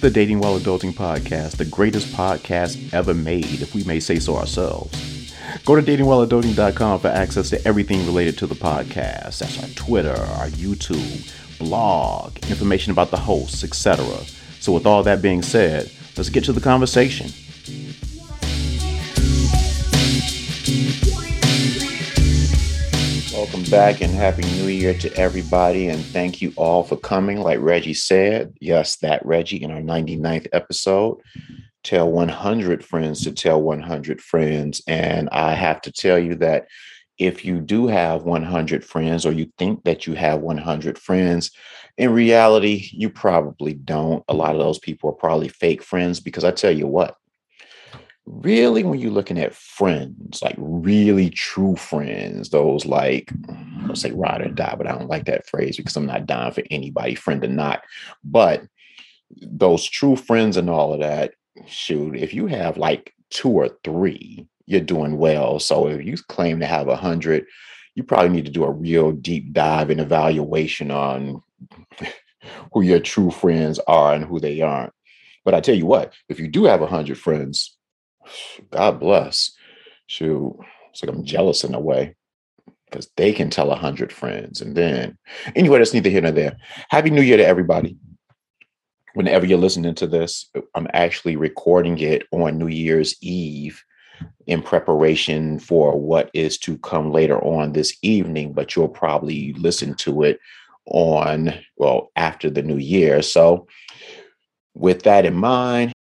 the Dating While Adulting podcast, the greatest podcast ever made, if we may say so ourselves. Go to datingwhileadulting.com for access to everything related to the podcast. That's our Twitter, our YouTube, blog, information about the hosts, etc. So, with all that being said, let's get to the conversation. Back and Happy New Year to everybody. And thank you all for coming. Like Reggie said, yes, that Reggie in our 99th episode. Tell 100 friends to tell 100 friends. And I have to tell you that if you do have 100 friends or you think that you have 100 friends, in reality, you probably don't. A lot of those people are probably fake friends because I tell you what, really when you're looking at friends like really true friends those like i'll say ride or die but i don't like that phrase because i'm not dying for anybody friend or not but those true friends and all of that shoot if you have like two or three you're doing well. So if you claim to have a hundred you probably need to do a real deep dive and evaluation on who your true friends are and who they aren't. But i tell you what if you do have a hundred friends God bless. Shoot, it's like I'm jealous in a way because they can tell a hundred friends. And then, anyway, that's neither here nor there. Happy New Year to everybody. Whenever you're listening to this, I'm actually recording it on New Year's Eve in preparation for what is to come later on this evening, but you'll probably listen to it on, well, after the new year. So, with that in mind,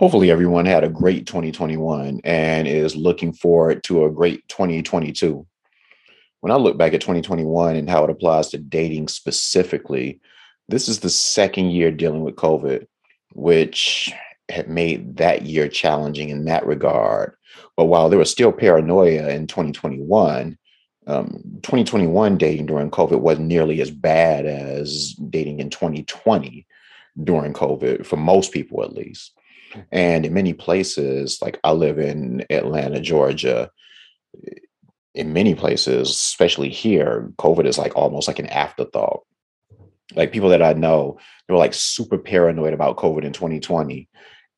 hopefully everyone had a great 2021 and is looking forward to a great 2022. When I look back at 2021 and how it applies to dating specifically, this is the second year dealing with COVID, which had made that year challenging in that regard. But while there was still paranoia in 2021, um, 2021 dating during COVID wasn't nearly as bad as dating in 2020 during COVID, for most people at least. And in many places, like I live in Atlanta, Georgia, in many places, especially here, COVID is like almost like an afterthought. Like people that I know, they were like super paranoid about COVID in 2020,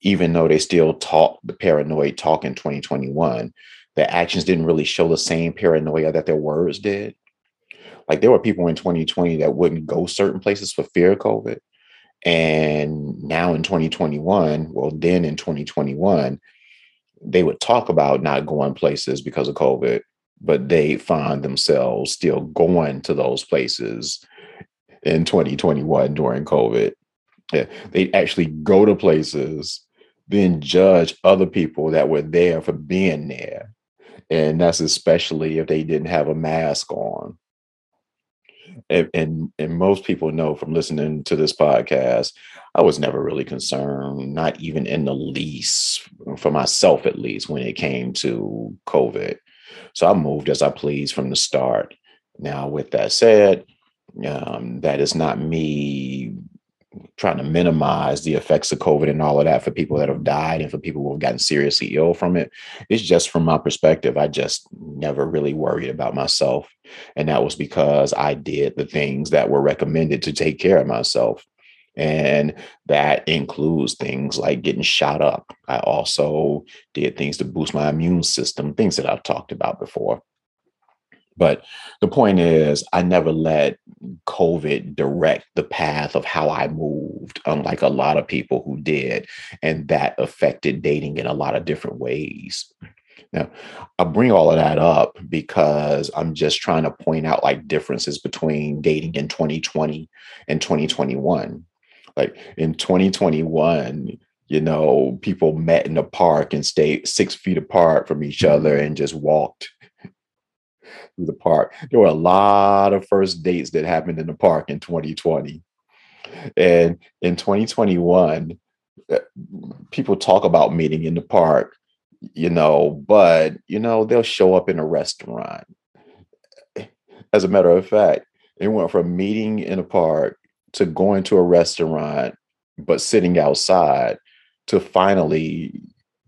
even though they still talk the paranoid talk in 2021. Their actions didn't really show the same paranoia that their words did. Like there were people in 2020 that wouldn't go certain places for fear of COVID. And now in 2021, well, then in 2021, they would talk about not going places because of COVID, but they find themselves still going to those places in 2021 during COVID. Yeah, they actually go to places, then judge other people that were there for being there. And that's especially if they didn't have a mask on and, and, and most people know from listening to this podcast, I was never really concerned, not even in the least, for myself at least, when it came to COVID. So I moved as I pleased from the start. Now, with that said, um, that is not me trying to minimize the effects of COVID and all of that for people that have died and for people who have gotten seriously ill from it. It's just from my perspective, I just never really worried about myself. And that was because I did the things that were recommended to take care of myself. And that includes things like getting shot up. I also did things to boost my immune system, things that I've talked about before. But the point is, I never let COVID direct the path of how I moved, unlike a lot of people who did. And that affected dating in a lot of different ways. Now, I bring all of that up because I'm just trying to point out like differences between dating in 2020 and 2021. Like in 2021, you know, people met in the park and stayed six feet apart from each other and just walked through the park. There were a lot of first dates that happened in the park in 2020. And in 2021, uh, people talk about meeting in the park, you know, but, you know, they'll show up in a restaurant. As a matter of fact, it went from meeting in a park to going to a restaurant, but sitting outside to finally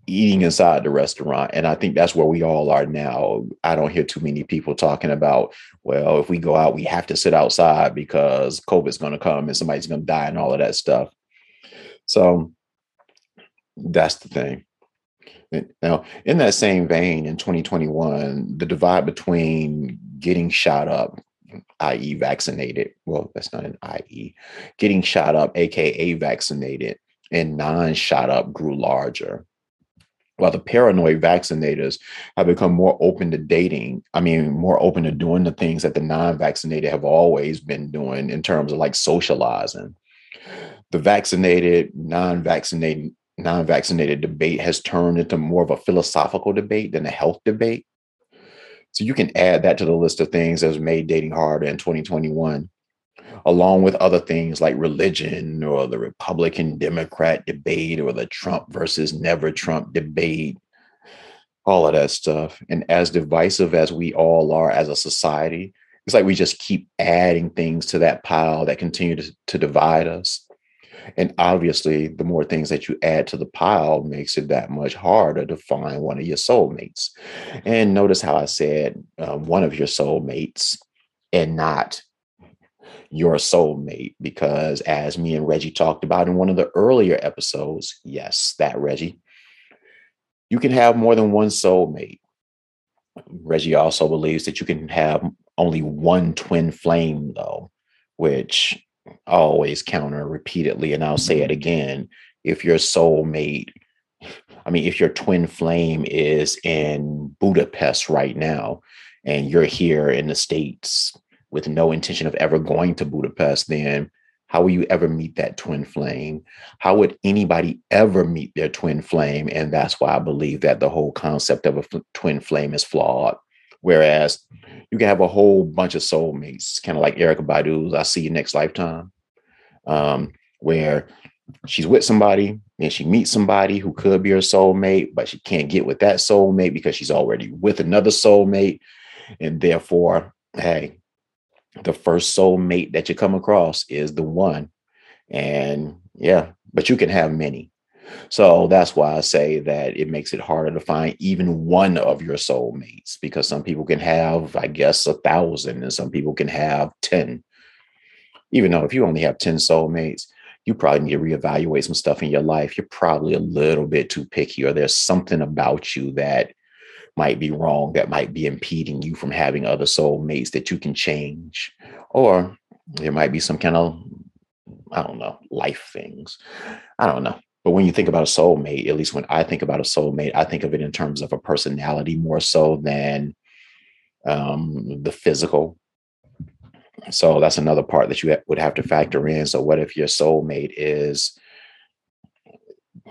eating inside the restaurant. And I think that's where we all are now. I don't hear too many people talking about, well, if we go out, we have to sit outside because COVID's going to come and somebody's going to die and all of that stuff. So that's the thing. Now, in that same vein, in 2021, the divide between getting shot up, i.e., vaccinated, well, that's not an i.e., getting shot up, aka vaccinated, and non shot up grew larger. While the paranoid vaccinators have become more open to dating, I mean, more open to doing the things that the non vaccinated have always been doing in terms of like socializing. The vaccinated, non vaccinated, non vaccinated debate has turned into more of a philosophical debate than a health debate. So you can add that to the list of things that has made dating harder in 2021 along with other things like religion or the Republican Democrat debate or the Trump versus never Trump debate, all of that stuff. And as divisive as we all are as a society, it's like we just keep adding things to that pile that continue to, to divide us. And obviously, the more things that you add to the pile makes it that much harder to find one of your soulmates. And notice how I said uh, one of your soulmates and not your soulmate because as me and Reggie talked about in one of the earlier episodes, yes, that Reggie, you can have more than one soulmate. Reggie also believes that you can have only one twin flame though, which I always counter repeatedly and I'll say it mm-hmm. again, if your soulmate I mean, if your twin flame is in Budapest right now and you're here in the States with no intention of ever going to Budapest, then how will you ever meet that twin flame? How would anybody ever meet their twin flame? And that's why I believe that the whole concept of a f- twin flame is flawed. Whereas you can have a whole bunch of soulmates, kind of like Erykah Badu's I See You Next Lifetime, um, where she's with somebody and she meets somebody who could be her soulmate, but she can't get with that soulmate because she's already with another soulmate. And therefore, hey, the first soulmate that you come across is the one. And yeah, but you can have many. So that's why I say that it makes it harder to find even one of your soulmates because some people can have, I guess, a thousand and some people can have 10. Even though if you only have 10 soulmates, you probably need to reevaluate some stuff in your life. You're probably a little bit too picky, or there's something about you that might be wrong that might be impeding you from having other soulmates that you can change. Or there might be some kind of i don't know life things. I don't know. But when you think about a soulmate at least when i think about a soulmate i think of it in terms of a personality more so than um, the physical. So that's another part that you would have to factor in. So what if your soulmate is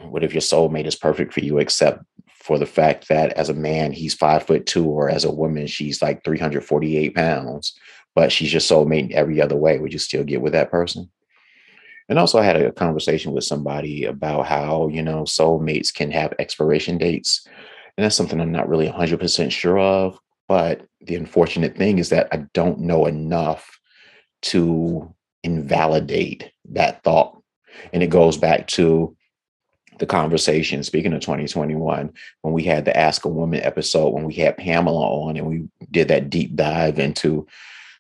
what if your soulmate is perfect for you except for the fact that as a man he's five foot two or as a woman she's like 348 pounds but she's your soulmate in every other way would you still get with that person? And also i had a conversation with somebody about how you know soulmates can have expiration dates and that's something i'm not really 100% sure of but the unfortunate thing is that i don't know enough to invalidate that thought. And it goes back to the conversation, speaking of 2021, when we had the Ask a Woman episode, when we had Pamela on and we did that deep dive into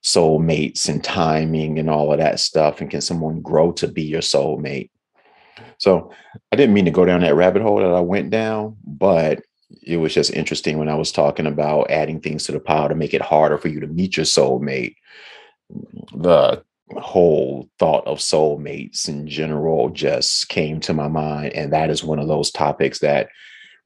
soulmates and timing and all of that stuff. And can someone grow to be your soulmate? So I didn't mean to go down that rabbit hole that I went down, but it was just interesting when I was talking about adding things to the pile to make it harder for you to meet your soulmate. The whole thought of soulmates in general just came to my mind. And that is one of those topics that,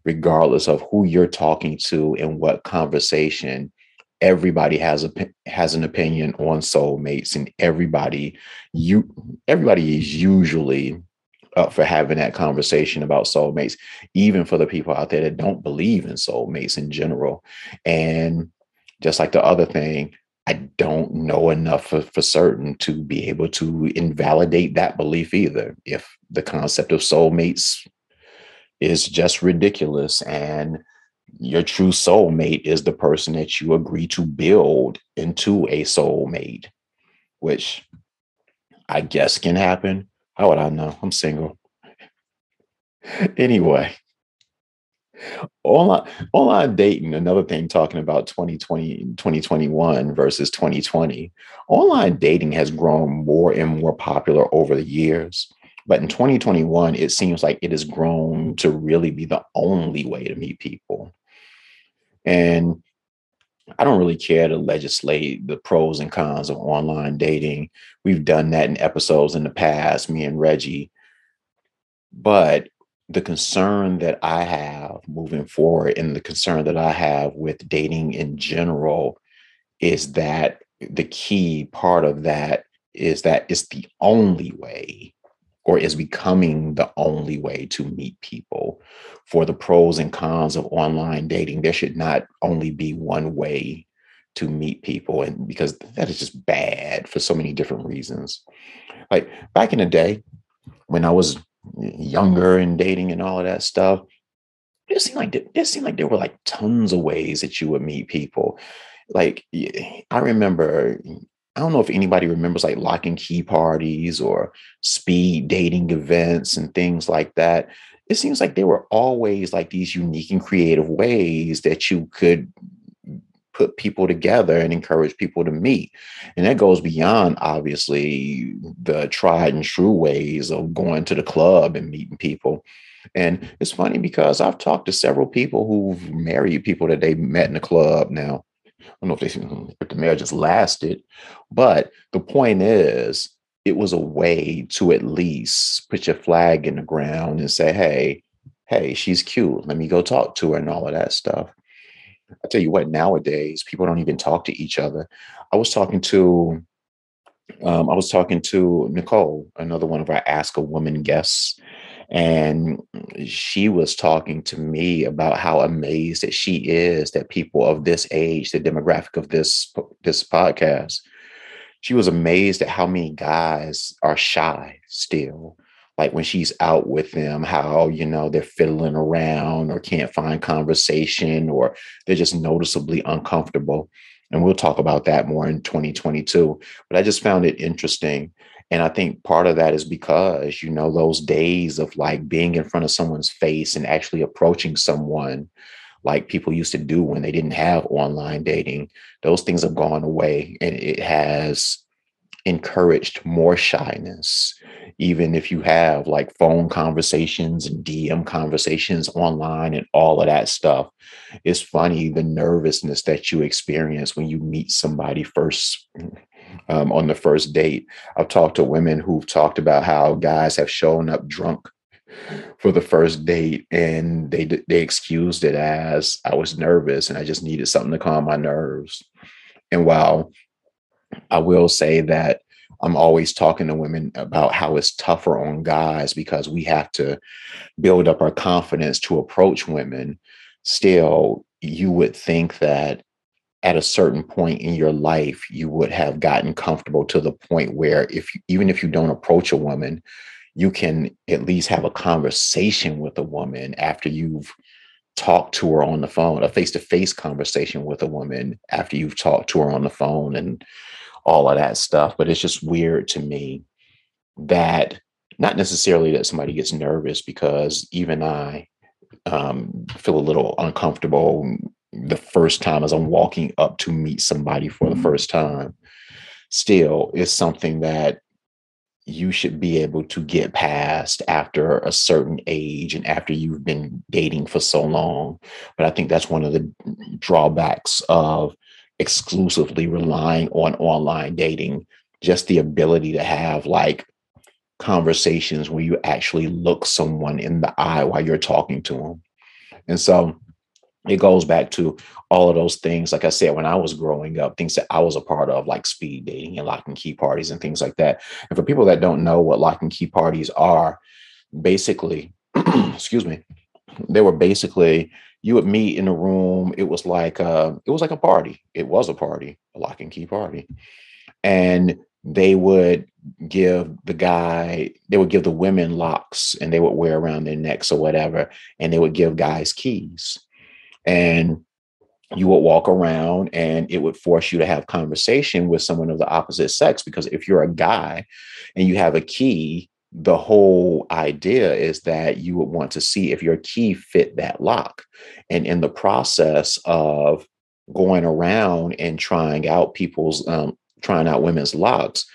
regardless of who you're talking to and what conversation, everybody has a has an opinion on soulmates, and everybody you everybody is usually up for having that conversation about soulmates, even for the people out there that don't believe in soulmates in general. And just like the other thing, I don't know enough for, for, certain to be able to invalidate that belief either. If the concept of soulmates is just ridiculous and your true soulmate is the person that you agree to build into a soulmate, which I guess can happen. How would I know? I'm single. anyway, online online dating another thing talking about 2020 2021 versus 2020 online dating has grown more and more popular over the years But in 2021, it seems like it has grown to really be the only way to meet people. And I don't really care to legislate the pros and cons of online dating. We've done that in episodes in the past, me and Reggie. But the concern that I have moving forward and the concern that I have with dating in general is that the key part of that is that it's the only way or is becoming the only way to meet people. For the pros and cons of online dating, there should not only be one way to meet people and because that is just bad for so many different reasons. Like back in the day when I was younger and dating and all of that stuff, it seemed like it seemed like there were like tons of ways that you would meet people. Like I remember, I don't know if anybody remembers like lock and key parties or speed dating events and things like that. It seems like there were always like these unique and creative ways that you could put people together and encourage people to meet. And that goes beyond obviously the tried and true ways of going to the club and meeting people. And it's funny because I've talked to several people who've married people that they met in the club now. I don't know if they if the marriage just lasted, but the point is it was a way to at least put your flag in the ground and say, hey, hey, she's cute. Let me go talk to her and all of that stuff. I tell you what, nowadays people don't even talk to each other. I was talking to um, I was talking to Nicole, another one of our Ask a Woman guests, and she was talking to me about how amazed that she is that people of this age, the demographic of this this podcast, she was amazed at how many guys are shy still like when she's out with them, how, you know, they're fiddling around or can't find conversation or they're just noticeably uncomfortable. And we'll talk about that more in 2022. But I just found it interesting. And I think part of that is because, you know, those days of like being in front of someone's face and actually approaching someone like people used to do when they didn't have online dating, those things have gone away. And it has encouraged more shyness even if you have like phone conversations and DM conversations online and all of that stuff, it's funny the nervousness that you experience when you meet somebody first um, on the first date. I've talked to women who've talked about how guys have shown up drunk for the first date and they they excused it as I was nervous and I just needed something to calm my nerves. And while I will say that I'm always talking to women about how it's tougher on guys because we have to build up our confidence to approach women. Still, you would think that at a certain point in your life, you would have gotten comfortable to the point where if even if you don't approach a woman, you can at least have a conversation with a woman after you've talked to her on the phone, a face-to-face conversation with a woman after you've talked to her on the phone and all of that stuff. But it's just weird to me that not necessarily that somebody gets nervous because even I um, feel a little uncomfortable the first time as I'm walking up to meet somebody for the mm-hmm. first time. Still, it's something that you should be able to get past after a certain age and after you've been dating for so long. But I think that's one of the drawbacks of exclusively relying on online dating, just the ability to have like conversations where you actually look someone in the eye while you're talking to them. And so it goes back to all of those things. Like I said, when I was growing up, things that I was a part of, like speed dating and lock and key parties and things like that. And for people that don't know what lock and key parties are, basically, excuse me, they were basically you would meet in a room. It was like uh, it was like a party. It was a party, a lock and key party, and they would give the guy, they would give the women locks, and they would wear around their necks or whatever, and they would give guys keys, and you would walk around and it would force you to have conversation with someone of the opposite sex because if you're a guy and you have a key the whole idea is that you would want to see if your key fit that lock. And in the process of going around and trying out people's, um, trying out women's locks,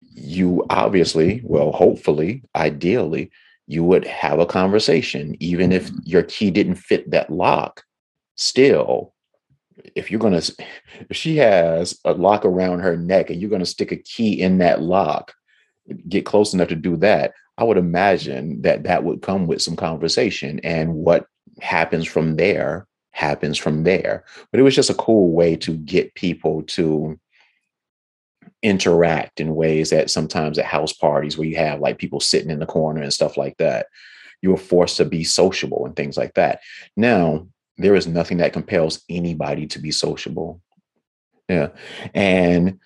you obviously, well, hopefully, ideally, you would have a conversation, even if your key didn't fit that lock. Still, if you're gonna, if she has a lock around her neck and you're gonna stick a key in that lock, get close enough to do that, I would imagine that that would come with some conversation, and what happens from there happens from there. But it was just a cool way to get people to interact in ways that sometimes at house parties where you have like people sitting in the corner and stuff like that, you were forced to be sociable and things like that. Now, there is nothing that compels anybody to be sociable. Yeah. And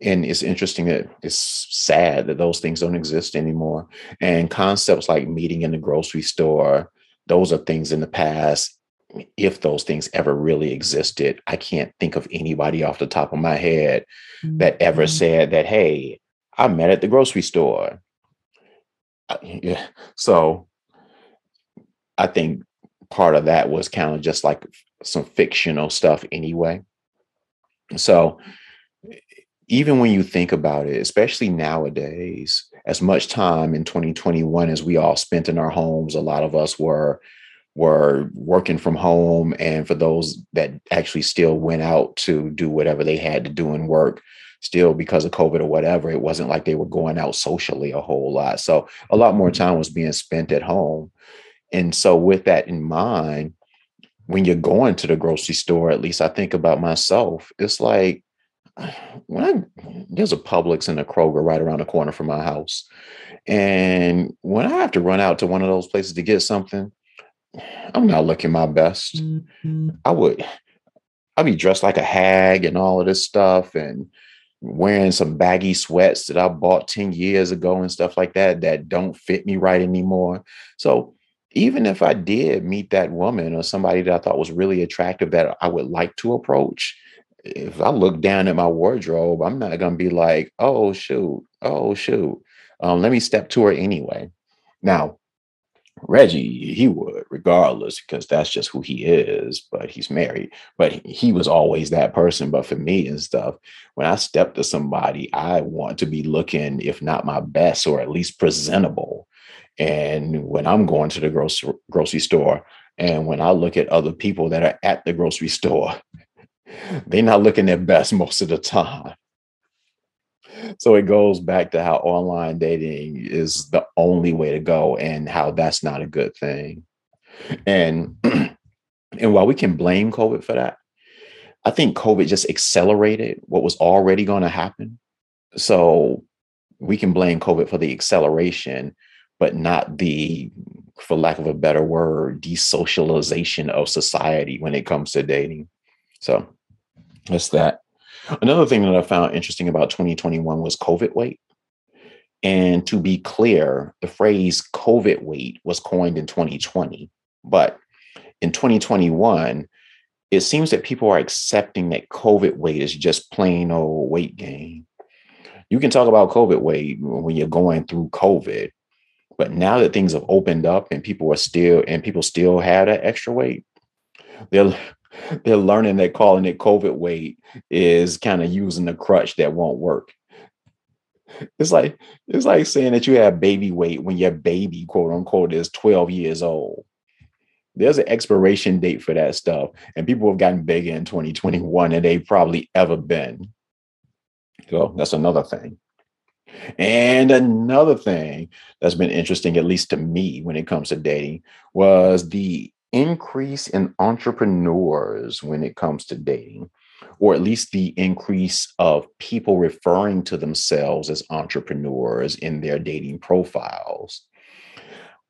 and it's interesting that it's sad that those things don't exist anymore. And concepts like meeting in the grocery store, those are things in the past if those things ever really existed. I can't think of anybody off the top of my head mm-hmm. that ever mm-hmm. said that, hey, I met at the grocery store. Uh, yeah. So I think part of that was kind of just like some fictional stuff anyway. So even when you think about it, especially nowadays, as much time in 2021 as we all spent in our homes, a lot of us were were working from home and for those that actually still went out to do whatever they had to do in work still because of covid or whatever it wasn't like they were going out socially a whole lot. So a lot more mm-hmm. time was being spent at home. And so with that in mind when you're going to the grocery store at least i think about myself it's like when I there's a Publix and a Kroger right around the corner from my house. And when I have to run out to one of those places to get something, I'm not looking my best. Mm-hmm. I would, I'd be dressed like a hag and all of this stuff and wearing some baggy sweats that I bought 10 years ago and stuff like that that don't fit me right anymore. So even if I did meet that woman or somebody that I thought was really attractive that I would like to approach, if I look down at my wardrobe, I'm not to be like, oh, shoot, oh, shoot. Um, let me step to her anyway. Now, Reggie, he would regardless because that's just who he is, but he's married. But he was always that person. But for me and stuff, when I step to somebody, I want to be looking, if not my best, or at least presentable. And when I'm going to the grocery grocery store, and when I look at other people that are at the grocery store, they're not looking their best most of the time. So it goes back to how online dating is the only way to go and how that's not a good thing. And and while we can blame covid for that i think covid just accelerated what was already going to happen. So we can blame covid for the acceleration but not the for lack of a better word desocialization of society when it comes to dating so that's that Another thing that I found interesting about 2021 was COVID weight. And to be clear, the phrase COVID weight was coined in 2020. But in 2021, it seems that people are accepting that COVID weight is just plain old weight gain. You can talk about COVID weight when you're going through COVID, but now that things have opened up and people are still and people still have that extra weight, they're they're learning that calling it COVID weight is kind of using a crutch that won't work. It's like it's like saying that you have baby weight when your baby, quote unquote, is 12 years old. There's an expiration date for that stuff, and people have gotten bigger in 2021 than they've probably ever been. So that's another thing. And another thing that's been interesting, at least to me, when it comes to dating, was the increase in entrepreneurs when it comes to dating, or at least the increase of people referring to themselves as entrepreneurs in their dating profiles.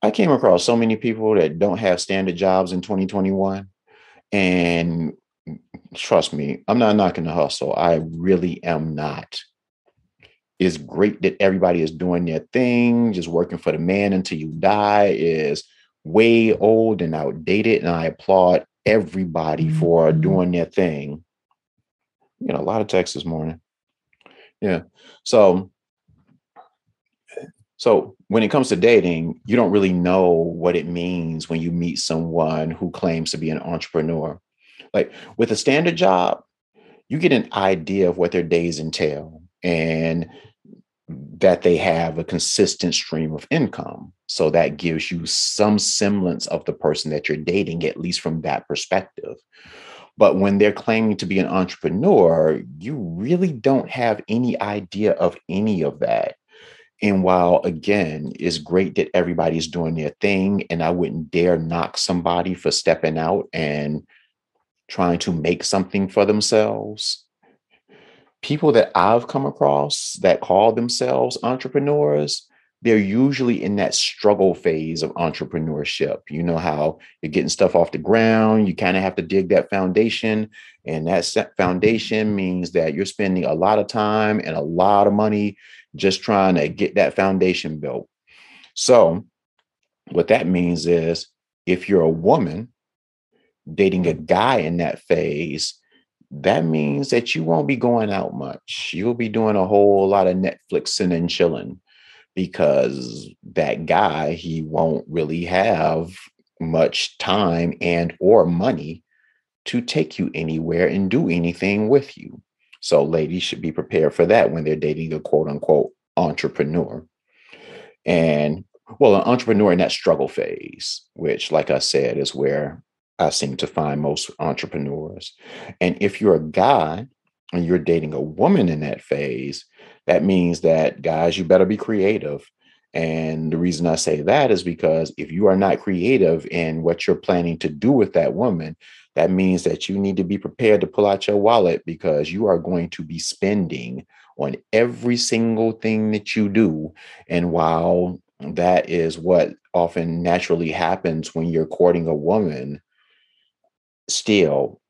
I came across so many people that don't have standard jobs in 2021. And trust me, I'm not knocking the hustle. I really am not. It's great that everybody is doing their thing, just working for the man until you die is way old and outdated. And I applaud everybody mm-hmm. for doing their thing. You know, a lot of text this morning. Yeah. So, so when it comes to dating, you don't really know what it means when you meet someone who claims to be an entrepreneur. Like with a standard job, you get an idea of what their days entail. And that they have a consistent stream of income. So that gives you some semblance of the person that you're dating, at least from that perspective. But when they're claiming to be an entrepreneur, you really don't have any idea of any of that. And while, again, it's great that everybody's doing their thing, and I wouldn't dare knock somebody for stepping out and trying to make something for themselves, people that I've come across that call themselves entrepreneurs, they're usually in that struggle phase of entrepreneurship. You know how you're getting stuff off the ground, you kind of have to dig that foundation. And that foundation means that you're spending a lot of time and a lot of money just trying to get that foundation built. So, what that means is if you're a woman dating a guy in that phase, that means that you won't be going out much. You'll be doing a whole lot of Netflixing and chilling because that guy, he won't really have much time and or money to take you anywhere and do anything with you. So ladies should be prepared for that when they're dating a quote unquote entrepreneur. And well, an entrepreneur in that struggle phase, which, like I said, is where I seem to find most entrepreneurs. And if you're a guy and you're dating a woman in that phase, that means that guys, you better be creative. And the reason I say that is because if you are not creative in what you're planning to do with that woman, that means that you need to be prepared to pull out your wallet because you are going to be spending on every single thing that you do. And while that is what often naturally happens when you're courting a woman, still,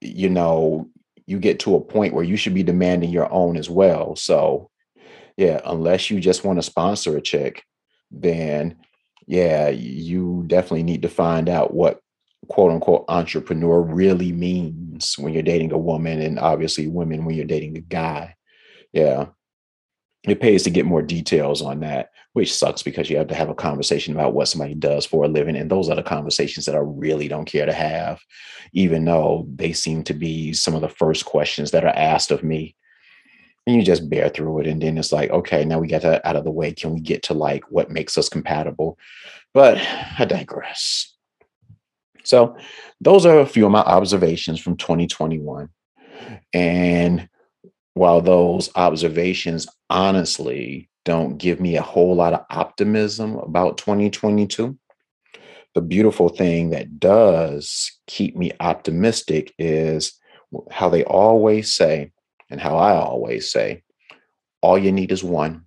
you know, you get to a point where you should be demanding your own as well. So, yeah, unless you just want to sponsor a chick, then yeah, you definitely need to find out what quote unquote entrepreneur really means when you're dating a woman, and obviously women when you're dating a guy. Yeah it pays to get more details on that, which sucks because you have to have a conversation about what somebody does for a living. And those are the conversations that I really don't care to have, even though they seem to be some of the first questions that are asked of me. And you just bear through it. And then it's like, okay, now we got that out of the way. Can we get to like what makes us compatible? But I digress. So, those are a few of my observations from 2021. And while those observations honestly don't give me a whole lot of optimism about 2022, the beautiful thing that does keep me optimistic is how they always say, and how I always say, all you need is one.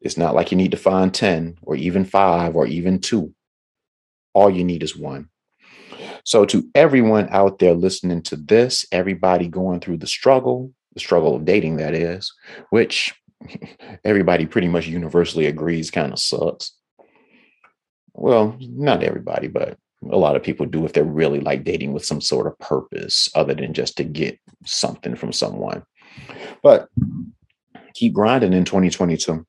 It's not like you need to find 10 or even five or even two. All you need is one. So, to everyone out there listening to this, everybody going through the struggle, the struggle of dating, that is, which everybody pretty much universally agrees kind of sucks. Well, not everybody, but a lot of people do if they're really like dating with some sort of purpose other than just to get something from someone. But keep grinding in 2022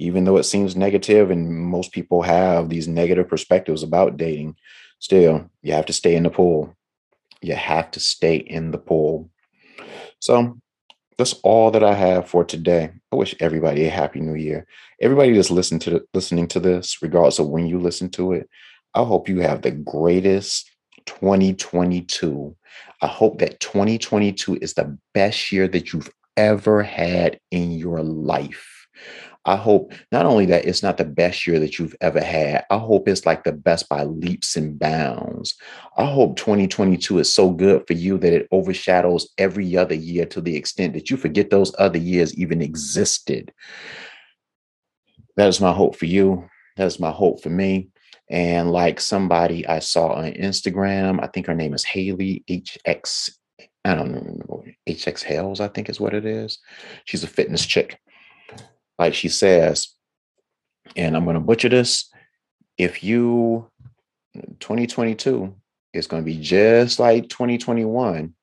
even though it seems negative and most people have these negative perspectives about dating still you have to stay in the pool you have to stay in the pool so that's all that I have for today. I wish everybody a happy new year. Everybody that's listening to listening to this, regardless of when you listen to it, I hope you have the greatest 2022. I hope that 2022 is the best year that you've ever had in your life. I hope not only that it's not the best year that you've ever had, I hope it's like the best by leaps and bounds. I hope 2022 is so good for you that it overshadows every other year to the extent that you forget those other years even existed. That is my hope for you. That is my hope for me. And like somebody I saw on Instagram, I think her name is Haley HX. I don't know, HX Hales, I think is what it is. She's a fitness chick like she says, and I'm going to butcher this. If you 2022 is going to be just like 2021,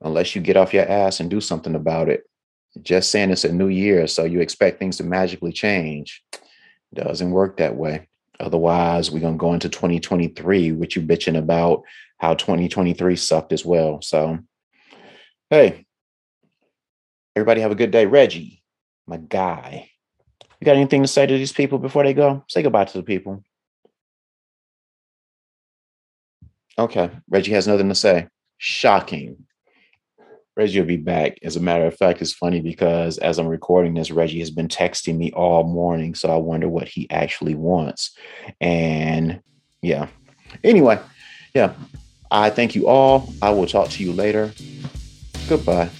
unless you get off your ass and do something about it. Just saying it's a new year, so you expect things to magically change. Doesn't work that way. Otherwise, we're gonna go into 2023 which you bitching about how 2023 sucked as well. So, hey, Everybody have a good day. Reggie, my guy. You got anything to say to these people before they go? Say goodbye to the people. Okay. Reggie has nothing to say. Shocking. Reggie will be back. As a matter of fact, it's funny because as I'm recording this, Reggie has been texting me all morning. So I wonder what he actually wants. And yeah. Anyway, yeah. I thank you all. I will talk to you later. Goodbye.